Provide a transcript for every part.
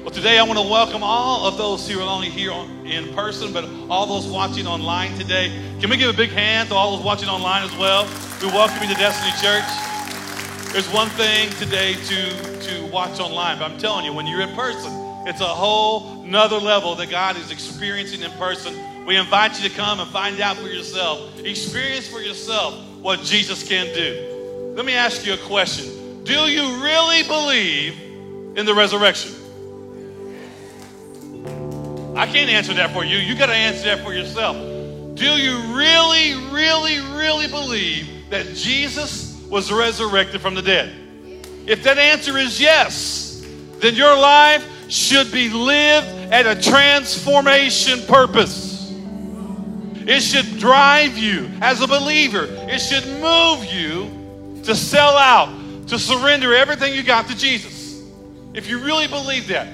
Well, today I want to welcome all of those who are only here in person, but all those watching online today. Can we give a big hand to all those watching online as well? We welcome you to Destiny Church. There's one thing today to, to watch online, but I'm telling you, when you're in person, it's a whole nother level that God is experiencing in person. We invite you to come and find out for yourself. Experience for yourself what Jesus can do. Let me ask you a question. Do you really believe in the resurrection? I can't answer that for you. You got to answer that for yourself. Do you really, really, really believe that Jesus was resurrected from the dead? If that answer is yes, then your life should be lived at a transformation purpose. It should drive you as a believer. It should move you to sell out, to surrender everything you got to Jesus. If you really believe that,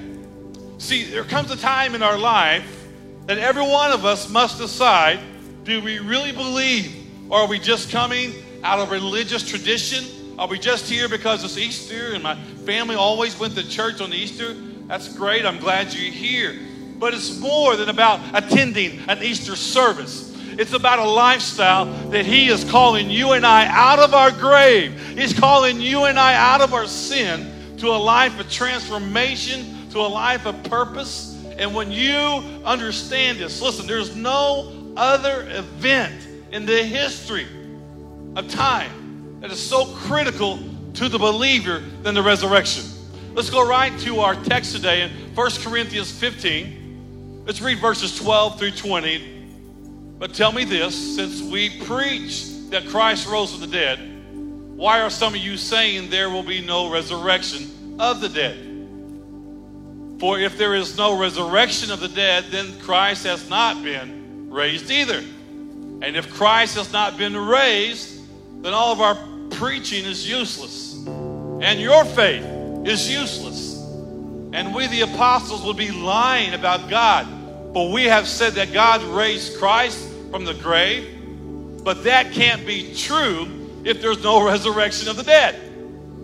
See, there comes a time in our life that every one of us must decide do we really believe, or are we just coming out of religious tradition? Are we just here because it's Easter and my family always went to church on Easter? That's great. I'm glad you're here. But it's more than about attending an Easter service. It's about a lifestyle that He is calling you and I out of our grave. He's calling you and I out of our sin to a life of transformation to a life of purpose. And when you understand this, listen, there's no other event in the history of time that is so critical to the believer than the resurrection. Let's go right to our text today in 1 Corinthians 15. Let's read verses 12 through 20. But tell me this since we preach that Christ rose from the dead, why are some of you saying there will be no resurrection of the dead? For if there is no resurrection of the dead, then Christ has not been raised either. And if Christ has not been raised, then all of our preaching is useless. And your faith is useless. And we, the apostles, would be lying about God. For we have said that God raised Christ from the grave. But that can't be true if there's no resurrection of the dead.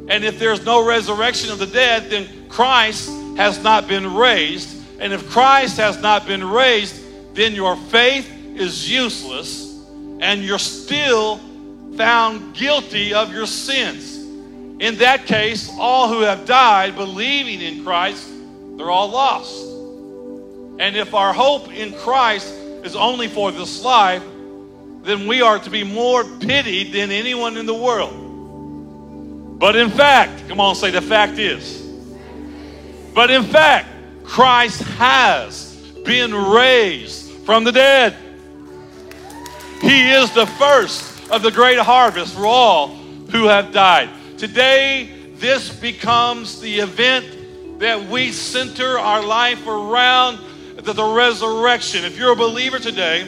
And if there's no resurrection of the dead, then Christ has not been raised. And if Christ has not been raised, then your faith is useless and you're still found guilty of your sins. In that case, all who have died believing in Christ, they're all lost. And if our hope in Christ is only for this life, then we are to be more pitied than anyone in the world. But in fact, come on, say the fact is, but in fact, Christ has been raised from the dead. He is the first of the great harvest for all who have died. Today, this becomes the event that we center our life around the, the resurrection. If you're a believer today,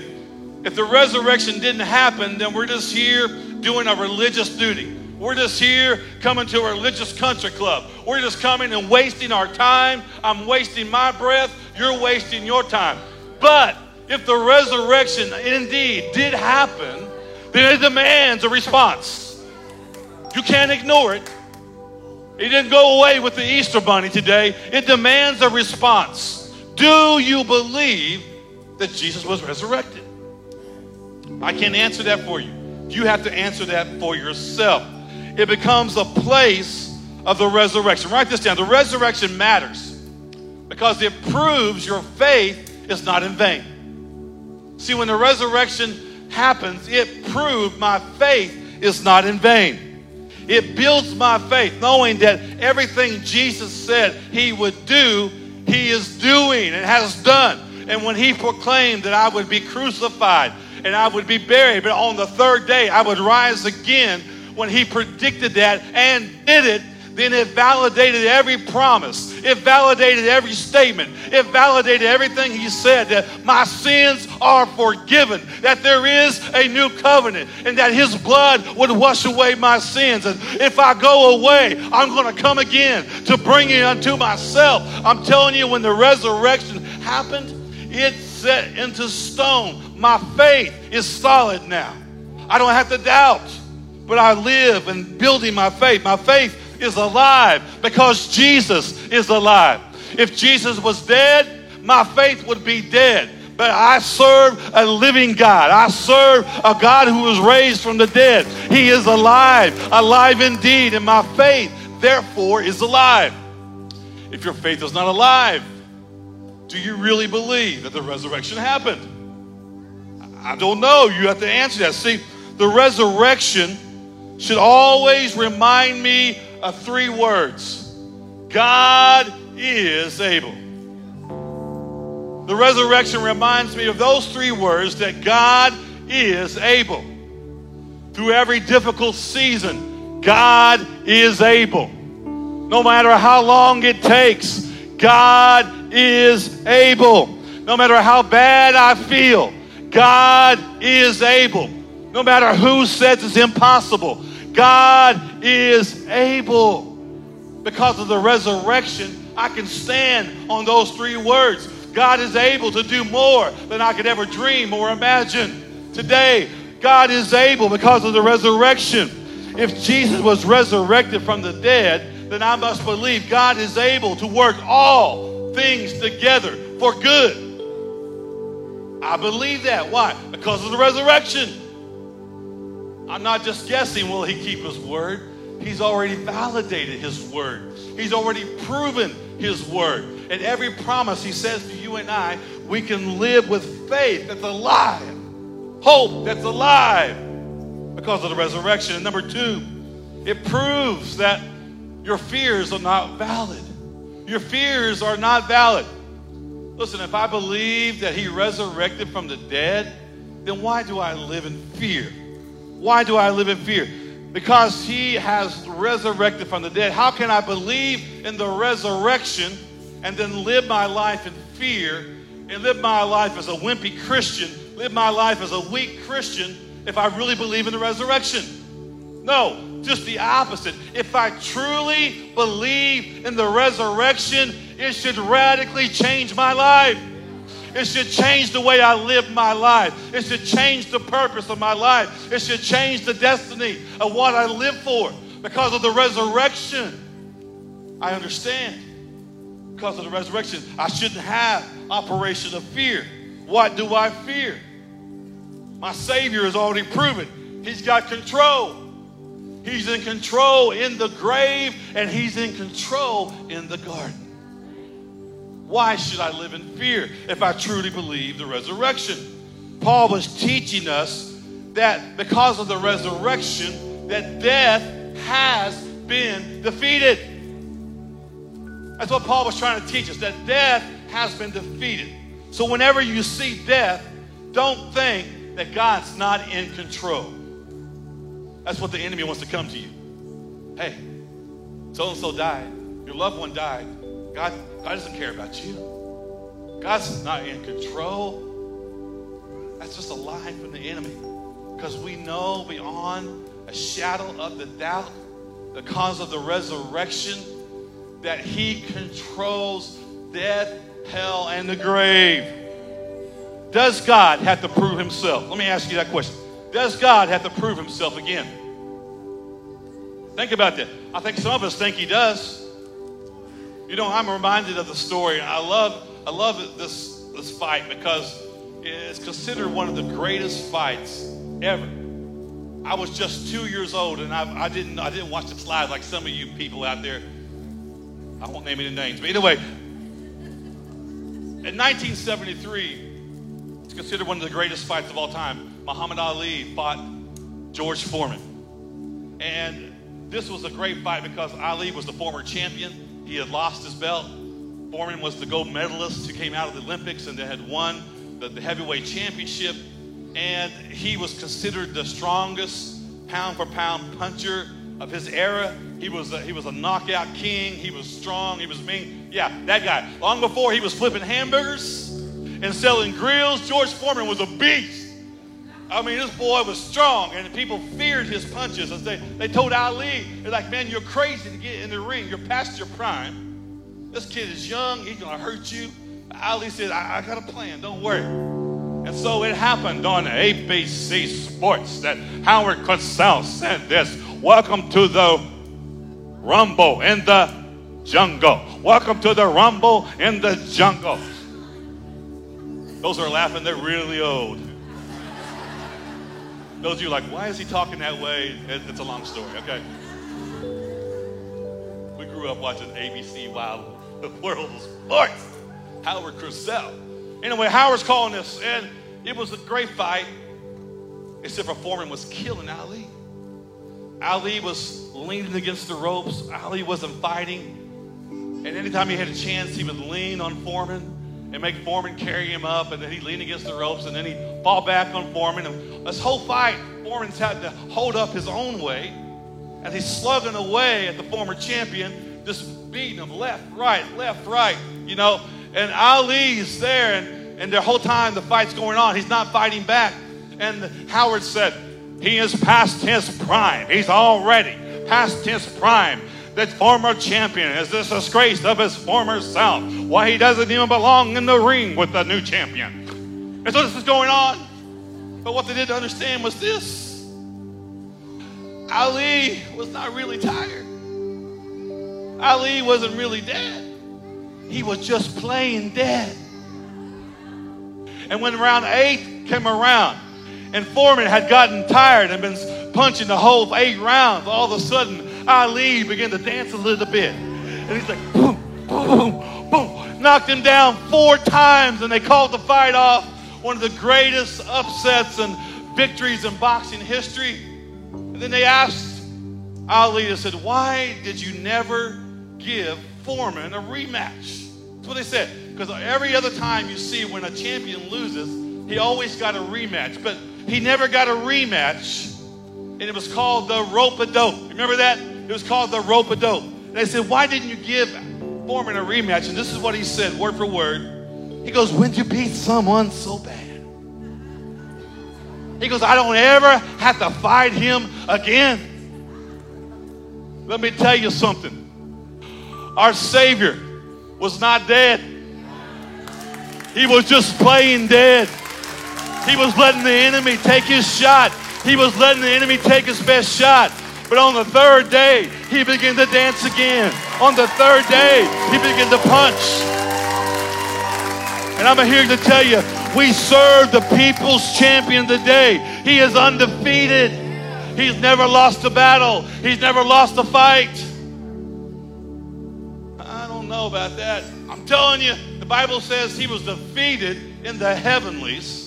if the resurrection didn't happen, then we're just here doing a religious duty. We're just here coming to a religious country club. We're just coming and wasting our time. I'm wasting my breath. You're wasting your time. But if the resurrection indeed did happen, then it demands a response. You can't ignore it. It didn't go away with the Easter bunny today. It demands a response. Do you believe that Jesus was resurrected? I can't answer that for you. You have to answer that for yourself it becomes a place of the resurrection. Write this down. The resurrection matters because it proves your faith is not in vain. See, when the resurrection happens, it proved my faith is not in vain. It builds my faith, knowing that everything Jesus said he would do, he is doing and has done. And when he proclaimed that I would be crucified and I would be buried, but on the third day I would rise again, when he predicted that and did it, then it validated every promise. It validated every statement. It validated everything he said that my sins are forgiven, that there is a new covenant, and that his blood would wash away my sins. And if I go away, I'm going to come again to bring you unto myself. I'm telling you, when the resurrection happened, it set into stone. My faith is solid now. I don't have to doubt but I live in building my faith. My faith is alive because Jesus is alive. If Jesus was dead, my faith would be dead. But I serve a living God. I serve a God who was raised from the dead. He is alive, alive indeed, and my faith, therefore, is alive. If your faith is not alive, do you really believe that the resurrection happened? I don't know. You have to answer that. See, the resurrection should always remind me of three words God is able. The resurrection reminds me of those three words that God is able. Through every difficult season, God is able. No matter how long it takes, God is able. No matter how bad I feel, God is able. No matter who says it's impossible, God is able. Because of the resurrection, I can stand on those three words. God is able to do more than I could ever dream or imagine. Today, God is able because of the resurrection. If Jesus was resurrected from the dead, then I must believe God is able to work all things together for good. I believe that. Why? Because of the resurrection. I'm not just guessing, will he keep his word? He's already validated his word. He's already proven his word. And every promise he says to you and I, we can live with faith that's alive, hope that's alive because of the resurrection. And number two, it proves that your fears are not valid. Your fears are not valid. Listen, if I believe that he resurrected from the dead, then why do I live in fear? Why do I live in fear? Because he has resurrected from the dead. How can I believe in the resurrection and then live my life in fear and live my life as a wimpy Christian, live my life as a weak Christian if I really believe in the resurrection? No, just the opposite. If I truly believe in the resurrection, it should radically change my life. It should change the way I live my life. It should change the purpose of my life. It should change the destiny of what I live for. Because of the resurrection, I understand. Because of the resurrection, I shouldn't have operation of fear. What do I fear? My Savior has already proven He's got control. He's in control in the grave and He's in control in the garden. Why should I live in fear if I truly believe the resurrection? Paul was teaching us that because of the resurrection, that death has been defeated. That's what Paul was trying to teach us, that death has been defeated. So whenever you see death, don't think that God's not in control. That's what the enemy wants to come to you. Hey, so and so died. Your loved one died. God, God doesn't care about you. God's not in control. That's just a lie from the enemy. Because we know beyond a shadow of the doubt, the because of the resurrection, that He controls death, hell, and the grave. Does God have to prove Himself? Let me ask you that question. Does God have to prove Himself again? Think about that. I think some of us think He does. You know, I'm reminded of the story. I love, I love this, this fight because it's considered one of the greatest fights ever. I was just two years old, and I, I didn't, I didn't watch the slides like some of you people out there. I won't name any names, but anyway, in 1973, it's considered one of the greatest fights of all time. Muhammad Ali fought George Foreman, and this was a great fight because Ali was the former champion. He had lost his belt. Foreman was the gold medalist who came out of the Olympics and they had won the, the heavyweight championship. And he was considered the strongest pound for pound puncher of his era. He was a, he was a knockout king. He was strong. He was mean. Yeah, that guy. Long before he was flipping hamburgers and selling grills, George Foreman was a beast. I mean, this boy was strong, and people feared his punches. As they, they told Ali, they're like, man, you're crazy to get in the ring. You're past your prime. This kid is young. He's going to hurt you. Ali said, I, I got a plan. Don't worry. And so it happened on ABC Sports that Howard Cosell said this Welcome to the Rumble. in the jungle. Welcome to the rumble in the jungle. Those are laughing, they're really old. Those of you like, why is he talking that way? It's a long story, okay? We grew up watching ABC Wild World of Sports. Howard Cosell. Anyway, Howard's calling this, and it was a great fight, except for Foreman was killing Ali. Ali was leaning against the ropes. Ali wasn't fighting. And anytime he had a chance, he would lean on Foreman and make Foreman carry him up, and then he'd lean against the ropes, and then he'd fall back on Foreman. And this whole fight, Foreman's had to hold up his own weight as he's slugging away at the former champion, just beating him left, right, left, right, you know. And Ali's there, and, and the whole time the fight's going on, he's not fighting back. And Howard said, he is past his prime. He's already past his prime. That former champion is this disgrace of his former self. Why he doesn't even belong in the ring with the new champion. And so this is going on. But what they didn't understand was this Ali was not really tired. Ali wasn't really dead. He was just playing dead. And when round eight came around, and Foreman had gotten tired and been punching the whole eight rounds, all of a sudden Ali began to dance a little bit. And he's like, boom, boom, boom, knocked him down four times, and they called the fight off. One of the greatest upsets and victories in boxing history. And then they asked Ali, they said, Why did you never give Foreman a rematch? That's what they said. Because every other time you see when a champion loses, he always got a rematch. But he never got a rematch. And it was called the rope a dope. Remember that? It was called the rope a dope. And they said, Why didn't you give Foreman a rematch? And this is what he said, word for word. He goes, When you beat someone so bad? He goes, I don't ever have to fight him again. Let me tell you something. Our Savior was not dead, He was just playing dead. He was letting the enemy take his shot. He was letting the enemy take his best shot. But on the third day, he began to dance again. On the third day, he began to punch. And I'm here to tell you, we serve the people's champion today. He is undefeated. He's never lost a battle. He's never lost a fight. I don't know about that. I'm telling you, the Bible says he was defeated in the heavenlies.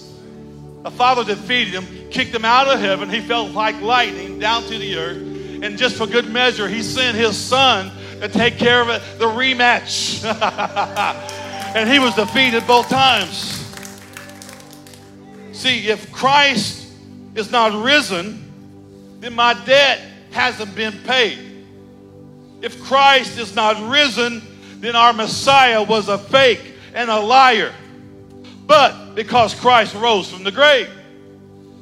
The Father defeated him, kicked him out of heaven. He fell like lightning down to the earth. And just for good measure, he sent his son to take care of it, the rematch. and he was defeated both times. See, if Christ is not risen, then my debt hasn't been paid. If Christ is not risen, then our Messiah was a fake and a liar. But because Christ rose from the grave,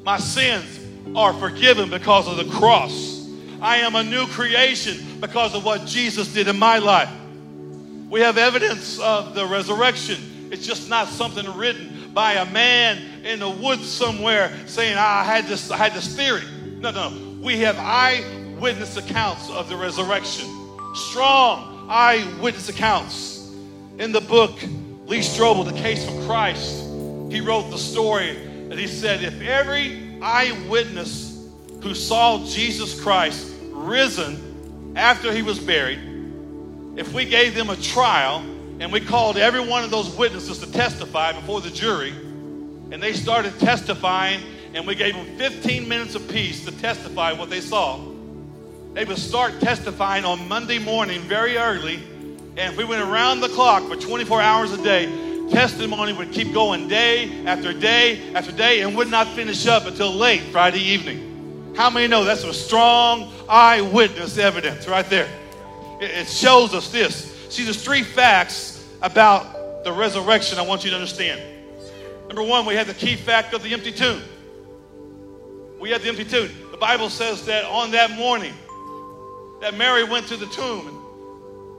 my sins are forgiven because of the cross. I am a new creation because of what Jesus did in my life. We have evidence of the resurrection. It's just not something written by a man in the woods somewhere saying, I had this, I had this theory. No, no. We have eyewitness accounts of the resurrection. Strong eyewitness accounts. In the book Lee Strobel, The Case for Christ, he wrote the story and he said, If every eyewitness who saw Jesus Christ risen after he was buried, if we gave them a trial and we called every one of those witnesses to testify before the jury, and they started testifying, and we gave them 15 minutes apiece to testify what they saw, they would start testifying on Monday morning very early and if we went around the clock for 24 hours a day, testimony would keep going day after day after day and would not finish up until late Friday evening. How many know that's a strong eyewitness evidence right there? It shows us this. See, there's three facts about the resurrection I want you to understand. Number one, we have the key fact of the empty tomb. We have the empty tomb. The Bible says that on that morning, that Mary went to the tomb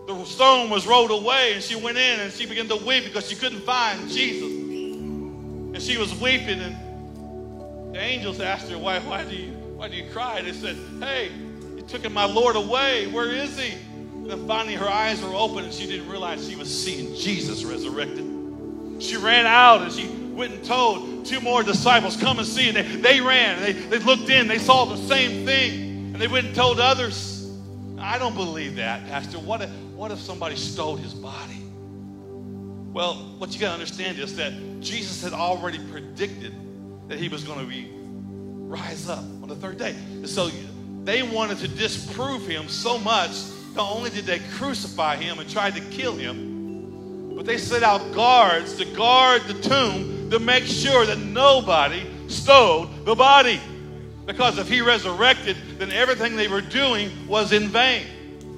the stone was rolled away and she went in and she began to weep because she couldn't find Jesus. And she was weeping and the angels asked her, why, why, do, you, why do you cry? They said, hey, you took my Lord away. Where is he? And then finally her eyes were open and she didn't realize she was seeing Jesus resurrected. She ran out and she went and told two more disciples, come and see. And they, they ran. They, they looked in. They saw the same thing. And they went and told others. I don't believe that, Pastor. What what if somebody stole his body? Well, what you got to understand is that Jesus had already predicted that he was going to be rise up on the third day. And so they wanted to disprove him so much. Not only did they crucify him and try to kill him, but they set out guards to guard the tomb to make sure that nobody stole the body. Because if he resurrected, then everything they were doing was in vain.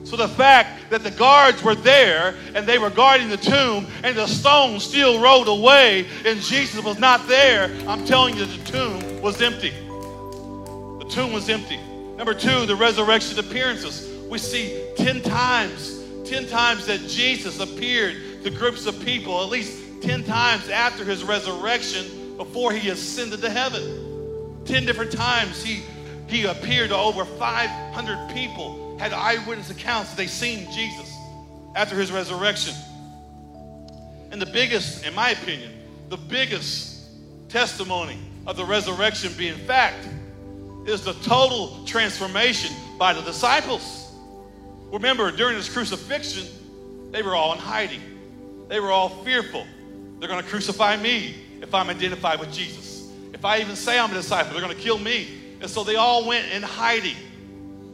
So the fact that the guards were there and they were guarding the tomb and the stone still rolled away and Jesus was not there, I'm telling you the tomb was empty. The tomb was empty. Number two, the resurrection appearances. We see 10 times, 10 times that Jesus appeared to groups of people, at least 10 times after his resurrection before he ascended to heaven. 10 different times he, he appeared to over 500 people had eyewitness accounts that they seen Jesus after his resurrection. And the biggest, in my opinion, the biggest testimony of the resurrection being fact is the total transformation by the disciples. Remember, during his crucifixion, they were all in hiding. They were all fearful. They're going to crucify me if I'm identified with Jesus. If I even say I'm a disciple, they're going to kill me. And so they all went in hiding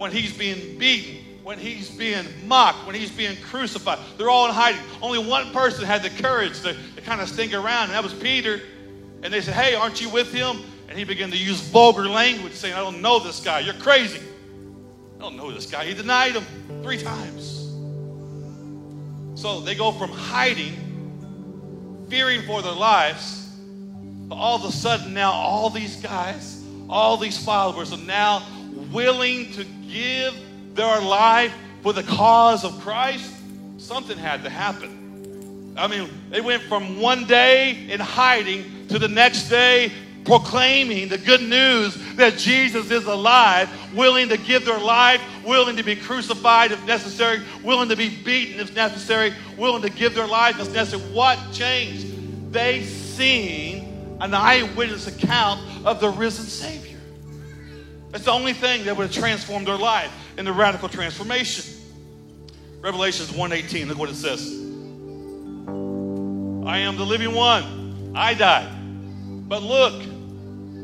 when he's being beaten, when he's being mocked, when he's being crucified. They're all in hiding. Only one person had the courage to, to kind of stink around, and that was Peter. And they said, Hey, aren't you with him? And he began to use vulgar language, saying, I don't know this guy. You're crazy. I don't know this guy. He denied him three times. So they go from hiding, fearing for their lives, but all of a sudden now all these guys, all these followers are now willing to give their life for the cause of Christ, something had to happen. I mean, they went from one day in hiding to the next day proclaiming the good news that Jesus is alive, willing to give their life, willing to be crucified if necessary, willing to be beaten if necessary, willing to give their life if necessary. What changed? They seen an eyewitness account of the risen Savior. It's the only thing that would have transformed their life in the radical transformation. Revelations 1:18, look what it says. I am the living one. I died. But look,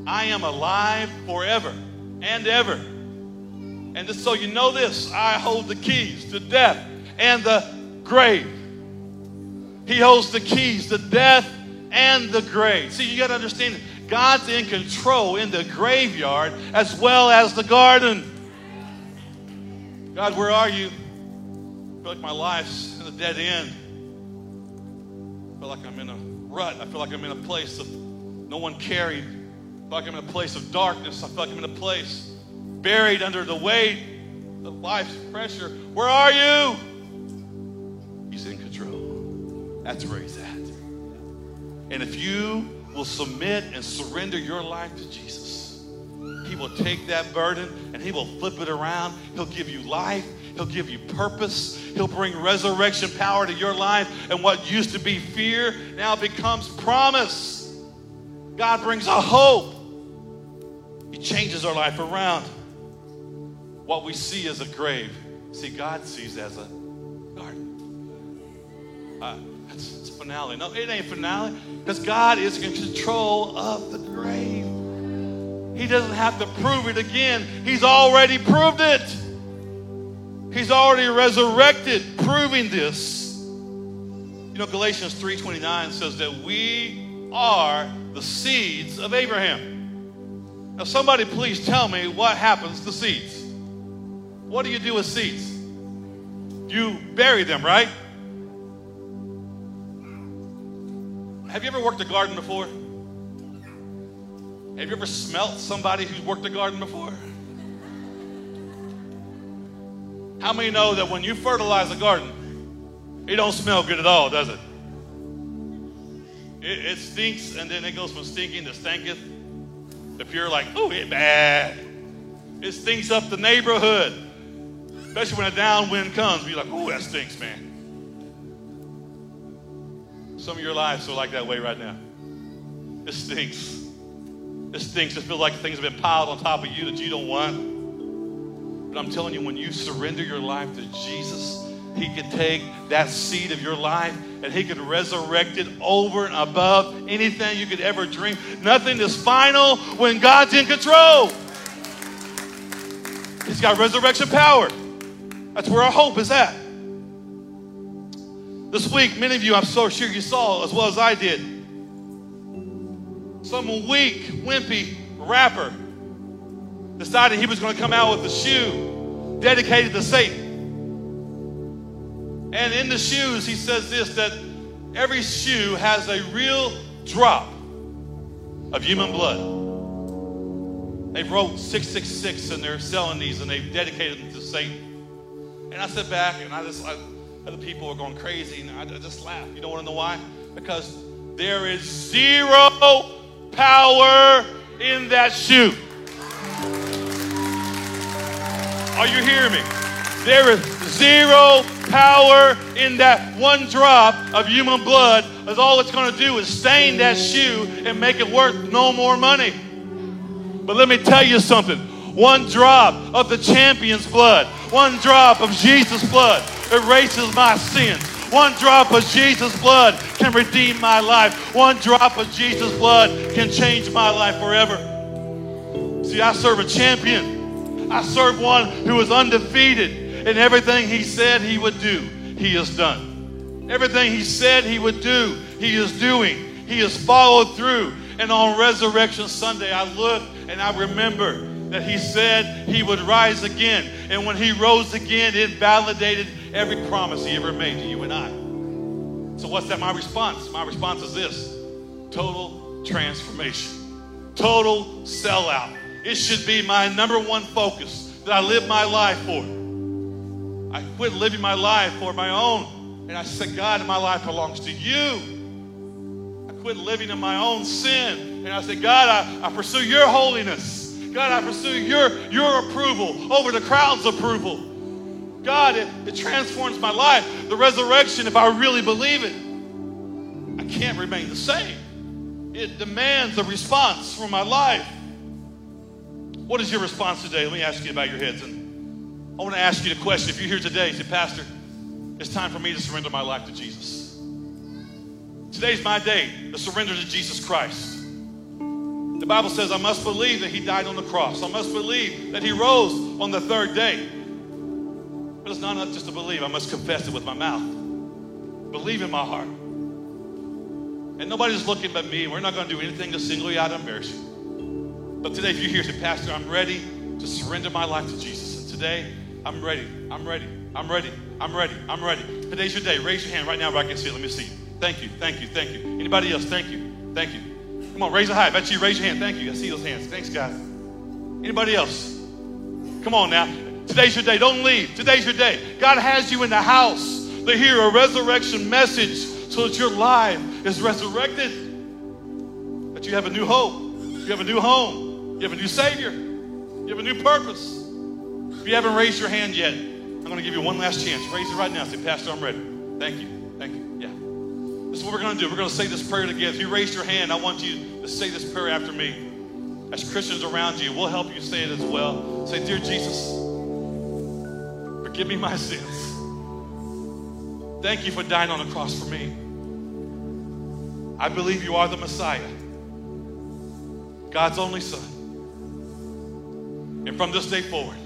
I am alive forever and ever. And just so you know this, I hold the keys to death and the grave. He holds the keys to death and the grave. See, you got to understand God's in control in the graveyard as well as the garden. God, where are you? I feel like my life's in a dead end. I feel like I'm in a rut. I feel like I'm in a place of no one caring. I feel like I'm in a place of darkness. I feel like I'm in a place buried under the weight of life's pressure. Where are you? He's in control. That's where he's at. And if you will submit and surrender your life to Jesus, He will take that burden and He will flip it around. He'll give you life. He'll give you purpose. He'll bring resurrection power to your life. And what used to be fear now becomes promise. God brings a hope. He changes our life around. What we see as a grave, see, God sees as a garden. Uh, it's finale. No, it ain't finale because God is in control of the grave. He doesn't have to prove it again. He's already proved it. He's already resurrected, proving this. You know, Galatians 3:29 says that we are the seeds of Abraham. Now, somebody please tell me what happens to seeds. What do you do with seeds? You bury them, right? Have you ever worked a garden before? Have you ever smelt somebody who's worked a garden before? How many know that when you fertilize a garden, it don't smell good at all, does it? It, it stinks, and then it goes from stinking to stinketh. If you're like, oh, it bad, it stinks up the neighborhood. Especially when a downwind comes, be like, oh, that stinks, man. Some of your lives are like that way right now. It stinks. It stinks. It feels like things have been piled on top of you that you don't want. But I'm telling you, when you surrender your life to Jesus, He can take that seed of your life and He can resurrect it over and above anything you could ever dream. Nothing is final when God's in control. He's got resurrection power. That's where our hope is at. This week, many of you, I'm so sure you saw as well as I did. Some weak, wimpy rapper decided he was going to come out with a shoe dedicated to Satan. And in the shoes, he says this that every shoe has a real drop of human blood. They've wrote 666 and they're selling these and they've dedicated them to Satan. And I sit back and I just, I, other people are going crazy, and I, just laugh. You don't want to know why? Because there is zero power in that shoe. Are you hearing me? There is zero power in that one drop of human blood. As all it's going to do is stain that shoe and make it worth no more money. But let me tell you something. One drop of the champion's blood, one drop of Jesus' blood erases my sins. One drop of Jesus' blood can redeem my life. One drop of Jesus' blood can change my life forever. See, I serve a champion. I serve one who is undefeated, and everything he said he would do, he has done. Everything he said he would do, he is doing. He has followed through. And on Resurrection Sunday, I look and I remember that he said he would rise again. And when he rose again, it validated every promise he ever made to you and I. So, what's that? My response? My response is this total transformation, total sellout. It should be my number one focus that I live my life for. I quit living my life for my own, and I said, God, my life belongs to you. I quit living in my own sin, and I said, God, I, I pursue your holiness. God, I pursue your, your approval over the crowd's approval. God, it, it transforms my life. The resurrection, if I really believe it, I can't remain the same. It demands a response from my life. What is your response today? Let me ask you about your heads. And I want to ask you the question. If you're here today, say, Pastor, it's time for me to surrender my life to Jesus. Today's my day to surrender to Jesus Christ. The Bible says I must believe that He died on the cross. I must believe that He rose on the third day. But it's not enough just to believe. I must confess it with my mouth. Believe in my heart. And nobody's looking but me. We're not going to do anything to single you out and embarrass you. But today, if you're here, say, Pastor, I'm ready to surrender my life to Jesus. And today, I'm ready. I'm ready. I'm ready. I'm ready. I'm ready. Today's your day. Raise your hand right now where I can see it. Let me see. you. Thank you. Thank you. Thank you. Anybody else? Thank you. Thank you. Come on, raise it high. I bet you raise your hand. Thank you. I see those hands. Thanks, guys. Anybody else? Come on now. Today's your day. Don't leave. Today's your day. God has you in the house to hear a resurrection message so that your life is resurrected. That you have a new hope. You have a new home. You have a new Savior. You have a new purpose. If you haven't raised your hand yet, I'm going to give you one last chance. Raise it right now. Say, Pastor, I'm ready. Thank you. Thank you. Yeah. This is what we're going to do. We're going to say this prayer together. If you raised your hand, I want you to say this prayer after me. As Christians around you, we'll help you say it as well. Say, Dear Jesus, forgive me my sins. Thank you for dying on the cross for me. I believe you are the Messiah, God's only Son. And from this day forward,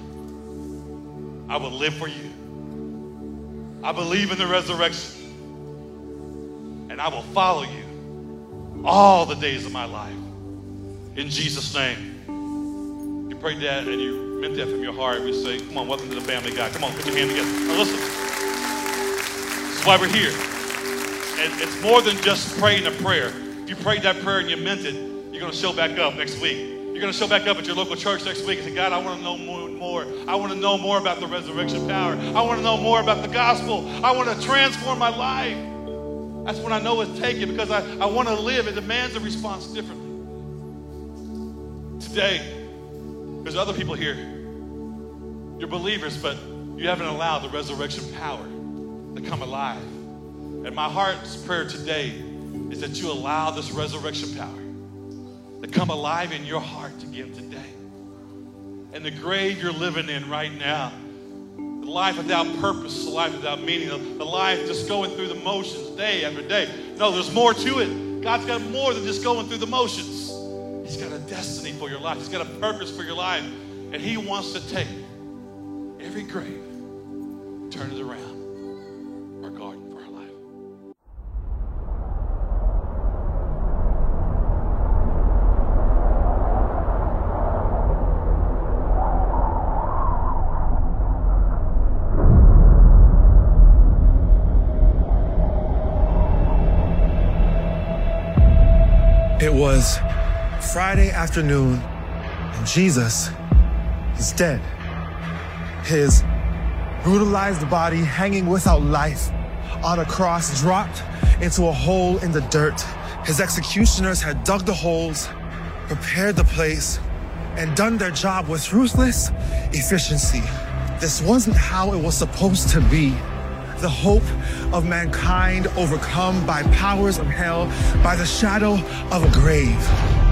I will live for you. I believe in the resurrection, and I will follow you all the days of my life. In Jesus' name. You pray that and you meant that from your heart, we say, Come on, welcome to the family God. Come on, put your hand together. Now, listen. This is why we're here. And it's more than just praying a prayer. If you prayed that prayer and you meant it, you're going to show back up next week. You're going to show back up at your local church next week and say, God, I want to know more, more. I want to know more about the resurrection power. I want to know more about the gospel. I want to transform my life. That's when I know it's taken because I, I want to live. It demands a response differently. Today, there's other people here. You're believers, but you haven't allowed the resurrection power to come alive. And my heart's prayer today is that you allow this resurrection power to come alive in your heart again today. And the grave you're living in right now, the life without purpose, the life without meaning, the life just going through the motions day after day. No, there's more to it. God's got more than just going through the motions. Destiny for your life. He's got a purpose for your life. And He wants to take every grave, turn it around a garden for our life. It was Friday afternoon, and Jesus is dead. His brutalized body hanging without life on a cross dropped into a hole in the dirt. His executioners had dug the holes, prepared the place, and done their job with ruthless efficiency. This wasn't how it was supposed to be. The hope of mankind overcome by powers of hell, by the shadow of a grave.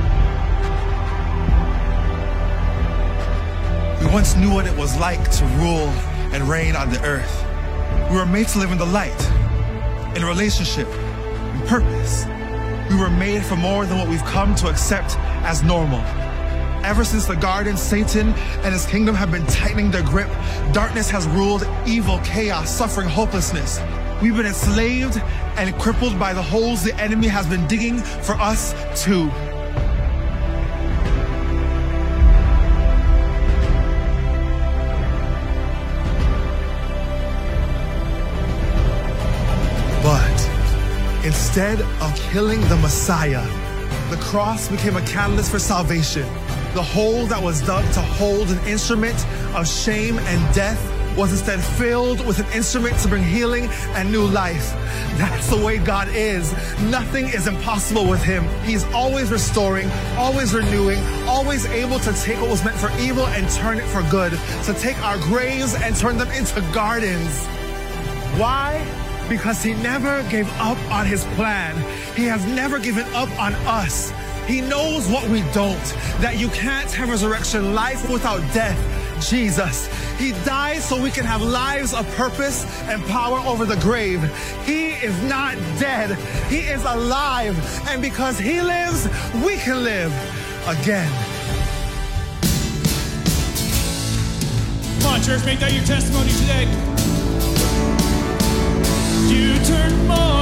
Once knew what it was like to rule and reign on the earth. We were made to live in the light, in relationship, in purpose. We were made for more than what we've come to accept as normal. Ever since the garden, Satan and his kingdom have been tightening their grip. Darkness has ruled evil, chaos, suffering, hopelessness. We've been enslaved and crippled by the holes the enemy has been digging for us too. Instead of killing the Messiah, the cross became a catalyst for salvation. The hole that was dug to hold an instrument of shame and death was instead filled with an instrument to bring healing and new life. That's the way God is. Nothing is impossible with Him. He's always restoring, always renewing, always able to take what was meant for evil and turn it for good, to take our graves and turn them into gardens. Why? Because He never gave up on His plan. He has never given up on us. He knows what we don't, that you can't have resurrection life without death. Jesus. He died so we can have lives of purpose and power over the grave. He is not dead. He is alive. And because he lives, we can live again. Come on, church, make that your testimony today. Turn mourning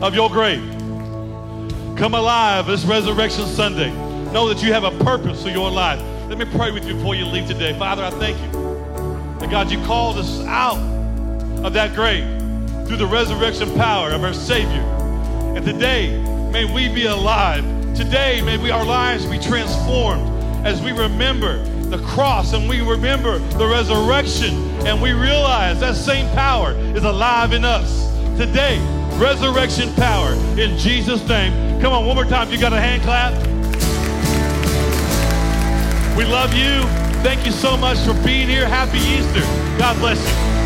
of your grave. Come alive this Resurrection Sunday. Know that you have a purpose for your life. Let me pray with you before you leave today. Father, I thank you that God, you called us out of that grave through the resurrection power of our Savior. And today, may we be alive. Today, may we, our lives be transformed as we remember the cross and we remember the resurrection and we realize that same power is alive in us. Today, resurrection power in Jesus' name. Come on, one more time. You got a hand clap? We love you. Thank you so much for being here. Happy Easter. God bless you.